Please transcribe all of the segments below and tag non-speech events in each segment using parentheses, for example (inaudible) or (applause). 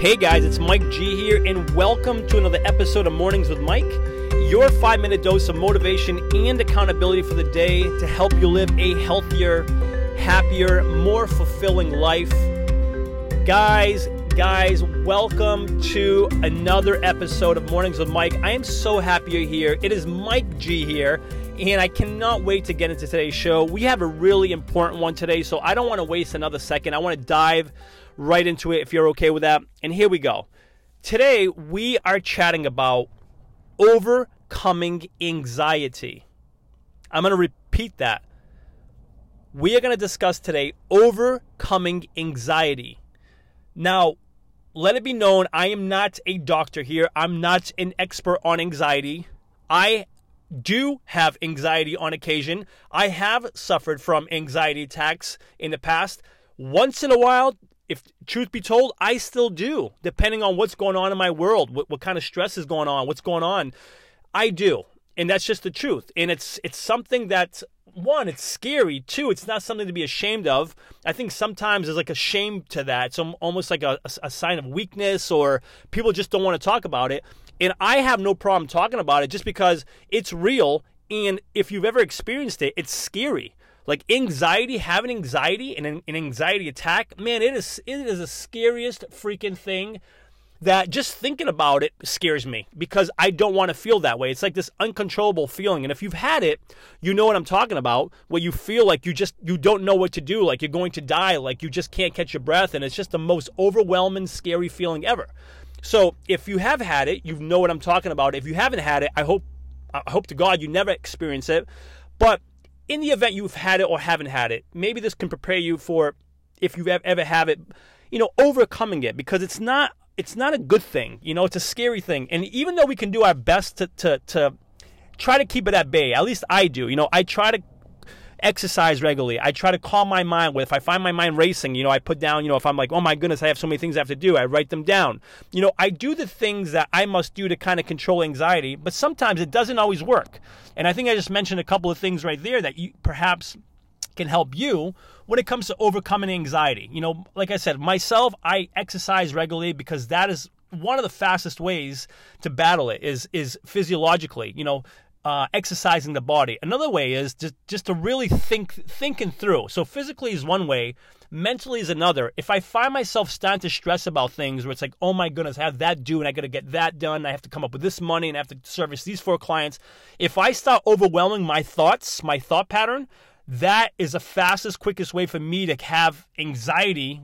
Hey guys, it's Mike G here, and welcome to another episode of Mornings with Mike, your five minute dose of motivation and accountability for the day to help you live a healthier, happier, more fulfilling life. Guys, guys, welcome to another episode of Mornings with Mike. I am so happy you're here. It is Mike G here, and I cannot wait to get into today's show. We have a really important one today, so I don't want to waste another second. I want to dive right into it if you're okay with that. And here we go. Today, we are chatting about overcoming anxiety. I'm going to repeat that. We are going to discuss today overcoming anxiety. Now, let it be known I am not a doctor here. I'm not an expert on anxiety. I do have anxiety on occasion. I have suffered from anxiety attacks in the past. Once in a while, if truth be told, I still do, depending on what's going on in my world, what, what kind of stress is going on, what's going on. I do. And that's just the truth. And it's it's something that one, it's scary. Two, it's not something to be ashamed of. I think sometimes there's like a shame to that. It's almost like a, a sign of weakness or people just don't want to talk about it. And I have no problem talking about it just because it's real. And if you've ever experienced it, it's scary. Like anxiety, having anxiety and an, an anxiety attack, man, it is it is the scariest freaking thing that just thinking about it scares me because I don't want to feel that way. It's like this uncontrollable feeling. And if you've had it, you know what I'm talking about, where you feel like you just you don't know what to do, like you're going to die, like you just can't catch your breath and it's just the most overwhelming scary feeling ever. So, if you have had it, you know what I'm talking about. If you haven't had it, I hope I hope to God you never experience it. But in the event you've had it or haven't had it, maybe this can prepare you for if you ever have it, you know, overcoming it because it's not it's not a good thing. You know, it's a scary thing. And even though we can do our best to to, to try to keep it at bay, at least I do. You know, I try to exercise regularly. I try to calm my mind with if I find my mind racing, you know, I put down, you know, if I'm like, oh my goodness, I have so many things I have to do, I write them down. You know, I do the things that I must do to kind of control anxiety, but sometimes it doesn't always work. And I think I just mentioned a couple of things right there that you perhaps can help you when it comes to overcoming anxiety. You know, like I said, myself, I exercise regularly because that is one of the fastest ways to battle it is is physiologically. You know, uh, exercising the body. Another way is just just to really think thinking through. So physically is one way, mentally is another. If I find myself starting to stress about things where it's like, oh my goodness, I have that due and I got to get that done. I have to come up with this money and I have to service these four clients. If I start overwhelming my thoughts, my thought pattern, that is the fastest, quickest way for me to have anxiety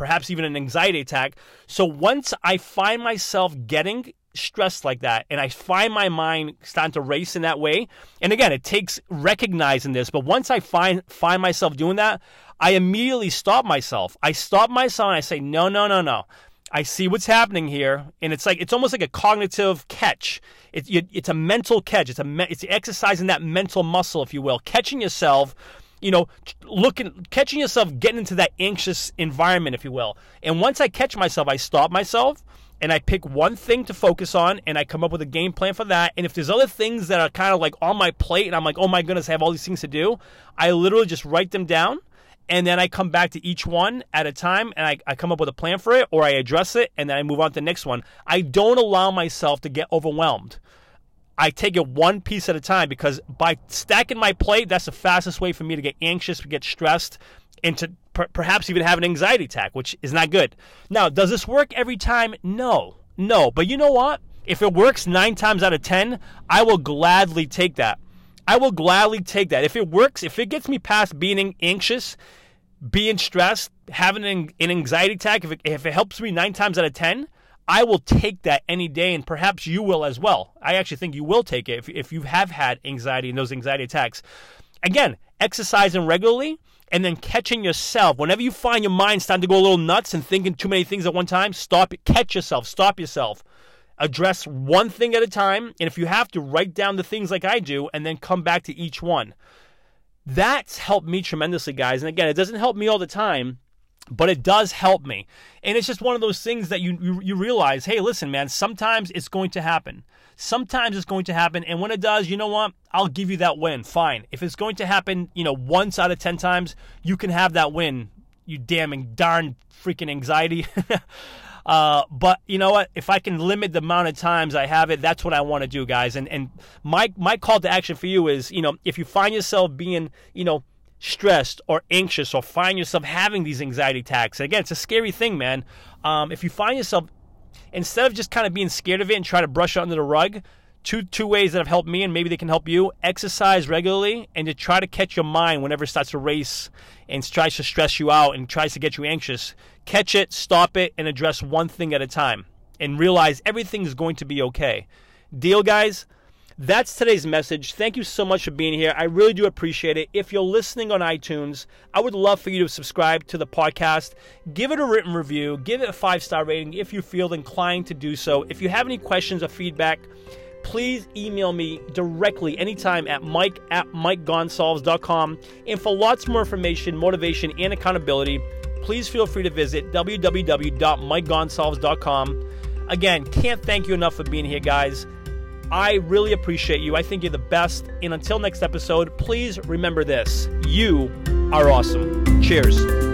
perhaps even an anxiety attack. So once I find myself getting stressed like that and I find my mind starting to race in that way, and again, it takes recognizing this, but once I find find myself doing that, I immediately stop myself. I stop myself and I say, no, no, no, no. I see what's happening here, and it's like it's almost like a cognitive catch. It's it's a mental catch. It's a it's exercising that mental muscle, if you will, catching yourself you know, looking, catching yourself getting into that anxious environment, if you will. And once I catch myself, I stop myself and I pick one thing to focus on and I come up with a game plan for that. And if there's other things that are kind of like on my plate and I'm like, oh my goodness, I have all these things to do, I literally just write them down and then I come back to each one at a time and I, I come up with a plan for it or I address it and then I move on to the next one. I don't allow myself to get overwhelmed. I take it one piece at a time because by stacking my plate, that's the fastest way for me to get anxious, to get stressed, and to per- perhaps even have an anxiety attack, which is not good. Now, does this work every time? No, no. But you know what? If it works nine times out of ten, I will gladly take that. I will gladly take that. If it works, if it gets me past being anxious, being stressed, having an, anxiety attack, if it, if it helps me nine times out of ten, I will take that any day, and perhaps you will as well. I actually think you will take it if, if you have had anxiety and those anxiety attacks. Again, exercising regularly and then catching yourself. Whenever you find your mind starting to go a little nuts and thinking too many things at one time, stop it. Catch yourself. Stop yourself. Address one thing at a time. And if you have to, write down the things like I do and then come back to each one. That's helped me tremendously, guys. And again, it doesn't help me all the time, but it does help me. And it's just one of those things that you, you, you realize, hey, listen, man, sometimes it's going to happen. Sometimes it's going to happen, and when it does, you know what? I'll give you that win. Fine. If it's going to happen, you know, once out of ten times, you can have that win. You damning darn freaking anxiety. (laughs) Uh, but you know what? If I can limit the amount of times I have it, that's what I want to do, guys. And and my my call to action for you is, you know, if you find yourself being, you know, stressed or anxious or find yourself having these anxiety attacks, again, it's a scary thing, man. Um, if you find yourself instead of just kind of being scared of it and try to brush it under the rug, two two ways that have helped me and maybe they can help you exercise regularly and to try to catch your mind whenever it starts to race and tries to stress you out and tries to get you anxious. Catch it stop it and address one thing at a time and realize everything's going to be okay. Deal guys that's today's message. Thank you so much for being here. I really do appreciate it. If you're listening on iTunes, I would love for you to subscribe to the podcast. Give it a written review. Give it a five star rating if you feel inclined to do so. If you have any questions or feedback, please email me directly anytime at mike at mikegonsalves.com. And for lots more information, motivation, and accountability, please feel free to visit www.mikegonsalves.com. Again, can't thank you enough for being here, guys. I really appreciate you. I think you're the best. And until next episode, please remember this you are awesome. Cheers.